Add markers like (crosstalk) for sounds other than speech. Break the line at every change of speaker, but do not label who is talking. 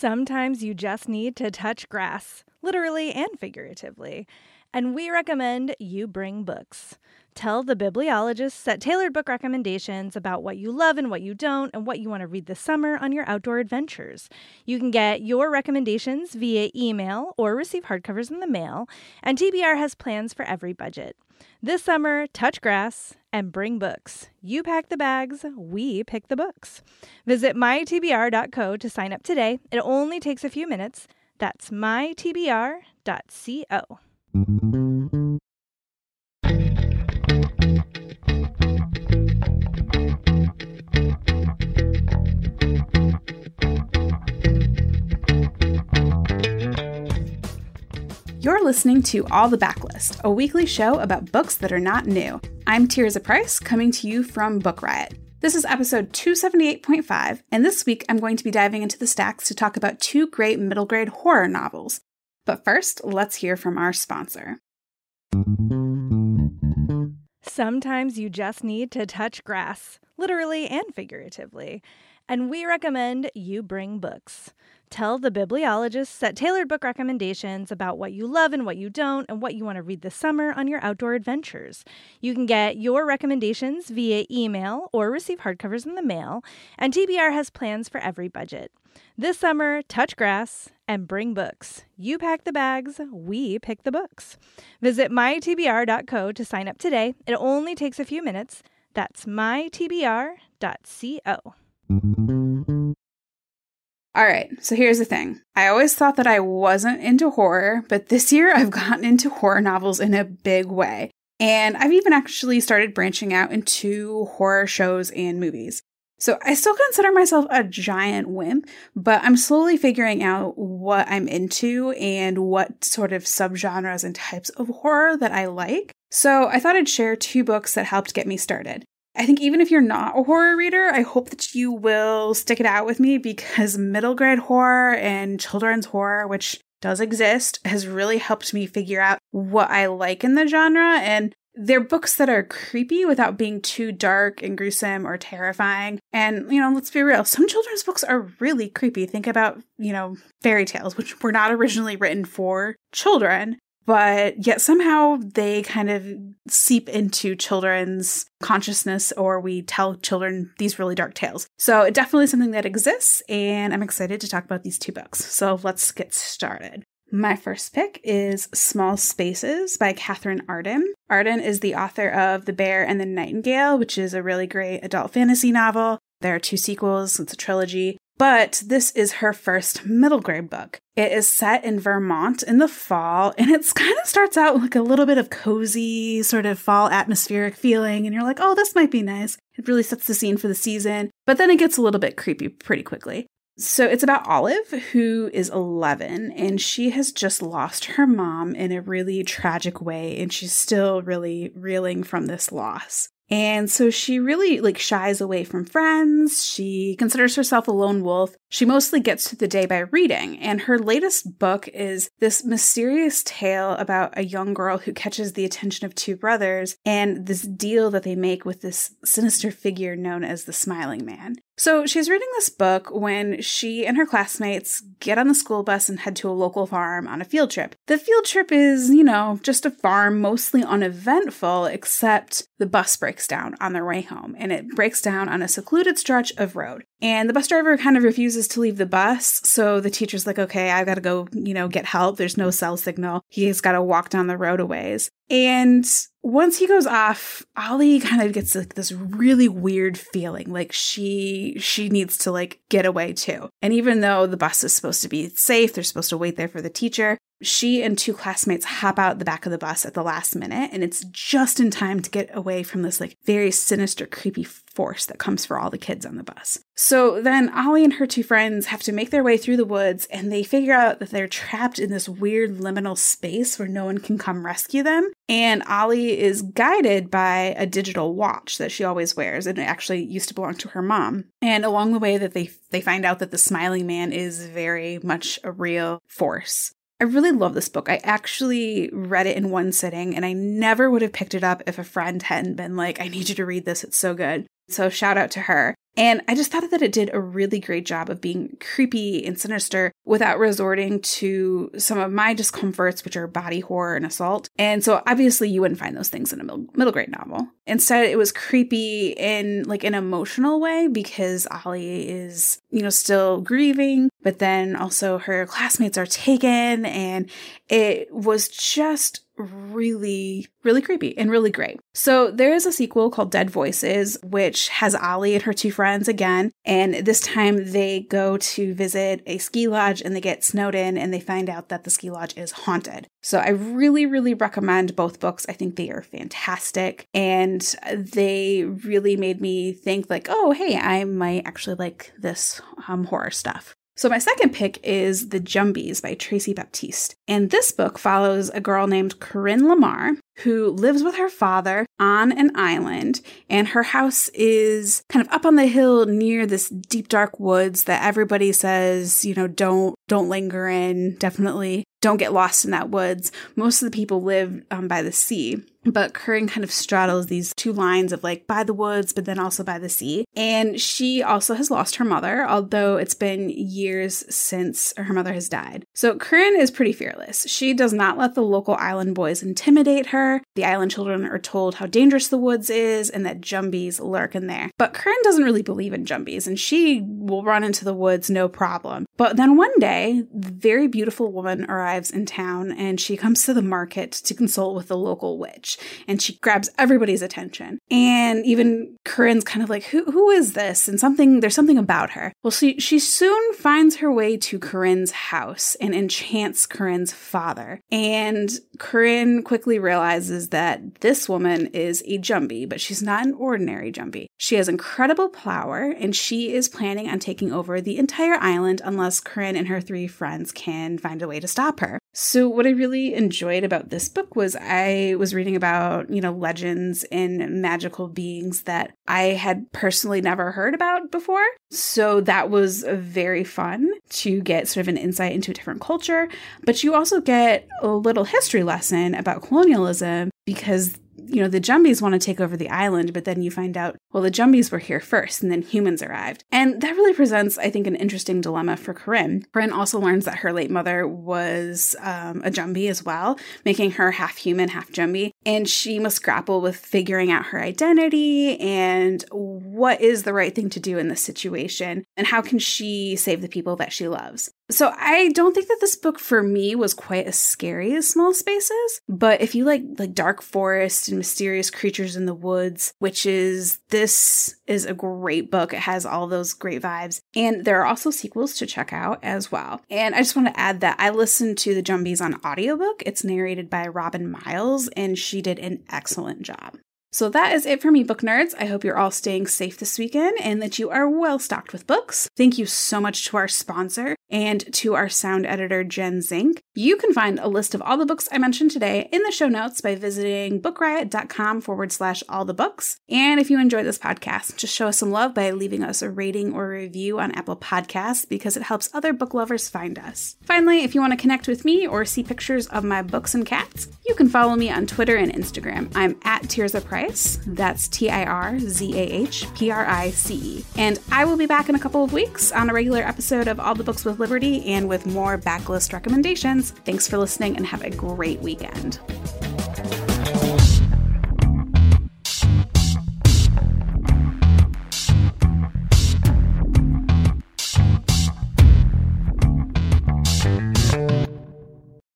Sometimes you just need to touch grass, literally and figuratively. And we recommend you bring books. Tell the bibliologists that tailored book recommendations about what you love and what you don't, and what you want to read this summer on your outdoor adventures. You can get your recommendations via email or receive hardcovers in the mail, and TBR has plans for every budget. This summer, touch grass and bring books. You pack the bags, we pick the books. Visit mytbr.co to sign up today. It only takes a few minutes. That's mytbr.co.
You're listening to All the Backlist, a weekly show about books that are not new. I'm Tirzah Price, coming to you from Book Riot. This is episode 278.5, and this week I'm going to be diving into the stacks to talk about two great middle grade horror novels. But first, let's hear from our sponsor.
Sometimes you just need to touch grass, literally and figuratively. And we recommend you bring books. Tell the bibliologists that tailored book recommendations about what you love and what you don't, and what you want to read this summer on your outdoor adventures. You can get your recommendations via email or receive hardcovers in the mail, and TBR has plans for every budget. This summer, touch grass and bring books. You pack the bags, we pick the books. Visit mytbr.co to sign up today. It only takes a few minutes. That's mytbr.co.
All right, so here's the thing. I always thought that I wasn't into horror, but this year (laughs) I've gotten into horror novels in a big way. And I've even actually started branching out into horror shows and movies. So I still consider myself a giant wimp, but I'm slowly figuring out what I'm into and what sort of subgenres and types of horror that I like. So I thought I'd share two books that helped get me started. I think even if you're not a horror reader, I hope that you will stick it out with me because middle grade horror and children's horror, which does exist, has really helped me figure out what I like in the genre. And they're books that are creepy without being too dark and gruesome or terrifying. And, you know, let's be real, some children's books are really creepy. Think about, you know, fairy tales, which were not originally written for children, but yet somehow they kind of seep into children's consciousness or we tell children these really dark tales. So it definitely something that exists and I'm excited to talk about these two books. So let's get started. My first pick is Small Spaces by Katherine Arden. Arden is the author of The Bear and the Nightingale, which is a really great adult fantasy novel. There are two sequels, it's a trilogy. But this is her first middle grade book. It is set in Vermont in the fall, and it kind of starts out like a little bit of cozy, sort of fall atmospheric feeling, and you're like, oh, this might be nice. It really sets the scene for the season, but then it gets a little bit creepy pretty quickly. So it's about Olive, who is 11, and she has just lost her mom in a really tragic way, and she's still really reeling from this loss. And so she really like shies away from friends. She considers herself a lone wolf. She mostly gets through the day by reading. And her latest book is this mysterious tale about a young girl who catches the attention of two brothers and this deal that they make with this sinister figure known as the Smiling Man. So she's reading this book when she and her classmates get on the school bus and head to a local farm on a field trip. The field trip is, you know, just a farm, mostly uneventful, except the bus breaks down on their way home and it breaks down on a secluded stretch of road. And the bus driver kind of refuses to leave the bus. So the teacher's like, okay, I've got to go, you know, get help. There's no cell signal. He's got to walk down the road a ways. And once he goes off, Ollie kind of gets like this really weird feeling like she she needs to like get away too. And even though the bus is supposed to be safe, they're supposed to wait there for the teacher, she and two classmates hop out the back of the bus at the last minute and it's just in time to get away from this like very sinister creepy force that comes for all the kids on the bus. So then Ollie and her two friends have to make their way through the woods and they figure out that they're trapped in this weird liminal space where no one can come rescue them. And Ollie is guided by a digital watch that she always wears and it actually used to belong to her mom. And along the way that they they find out that the smiling man is very much a real force. I really love this book. I actually read it in one sitting and I never would have picked it up if a friend hadn't been like, I need you to read this. It's so good. So shout out to her. And I just thought that it did a really great job of being creepy and sinister without resorting to some of my discomforts, which are body horror and assault. And so obviously you wouldn't find those things in a middle grade novel. Instead, it was creepy in like an emotional way because Ollie is, you know, still grieving, but then also her classmates are taken and it was just really, really creepy and really great. So there is a sequel called Dead Voices, which has Ollie and her two friends again. And this time they go to visit a ski lodge and they get snowed in and they find out that the ski lodge is haunted. So I really, really recommend both books. I think they are fantastic. And they really made me think like, oh, hey, I might actually like this um, horror stuff. So, my second pick is The Jumbies by Tracey Baptiste. And this book follows a girl named Corinne La Mer who lives with her father on an island. And her house is kind of up on the hill near this deep, dark woods that everybody says, you know, don't, don't linger in. Definitely don't get lost in that woods. Most of the people live um, by the sea. But Corinne kind of straddles these two lines of like by the woods, but then also by the sea. And she also has lost her mother, although it's been years since her mother has died. So Corinne is pretty fearless. She does not let the local island boys intimidate her. The island children are told how dangerous the woods is and that jumbies lurk in there. But Corinne doesn't really believe in jumbies and she will run into the woods no problem. But then one day, the very beautiful woman arrives in town and she comes to the market to consult with the local witch and she grabs everybody's attention. And even Corinne's kind of like, who, who is this? And something, there's something about her. Well, she, she soon finds her way to Corinne's house and enchants Corinne's father. And Corinne quickly realizes that this woman is a Jumbie, but she's not an ordinary Jumbie. She has incredible power and she is planning on taking over the entire island unless Corinne and her three friends can find a way to stop her. So, what I really enjoyed about this book was I was reading about, you know, legends and magical beings that I had personally never heard about before. So, that was very fun to get sort of an insight into a different culture. But you also get a little history lesson about colonialism because you know, the Jumbies want to take over the island, but then you find out, well, the Jumbies were here first and then humans arrived. And that really presents, I think, an interesting dilemma for Corinne. Corinne also learns that her late mother was um, a Jumbie as well, making her half human, half Jumbie. And she must grapple with figuring out her identity and what is the right thing to do in this situation and how can she save the people that she loves. So I don't think that this book for me was quite as scary as Small Spaces, but if you like like dark forest and mysterious creatures in the woods, which is this is a great book. It has all those great vibes. And there are also sequels to check out as well. And I just want to add that I listened to The Jumbies on audiobook. It's narrated by Robin Miles and she did an excellent job. So that is it for me, book nerds. I hope you're all staying safe this weekend and that you are well stocked with books. Thank you so much to our sponsor and to our sound editor, Jen Zink. You can find a list of all the books I mentioned today in the show notes by visiting bookriot.com forward slash all the books. And if you enjoyed this podcast, just show us some love by leaving us a rating or review on Apple Podcasts because it helps other book lovers find us. Finally, if you want to connect with me or see pictures of my books and cats, you can follow me on Twitter and Instagram. I'm at Tirzah Price Price. That's T I R Z A H P R I C E. And I will be back in a couple of weeks on a regular episode of All the Books with Liberty and with more backlist recommendations. Thanks for listening and have a great weekend.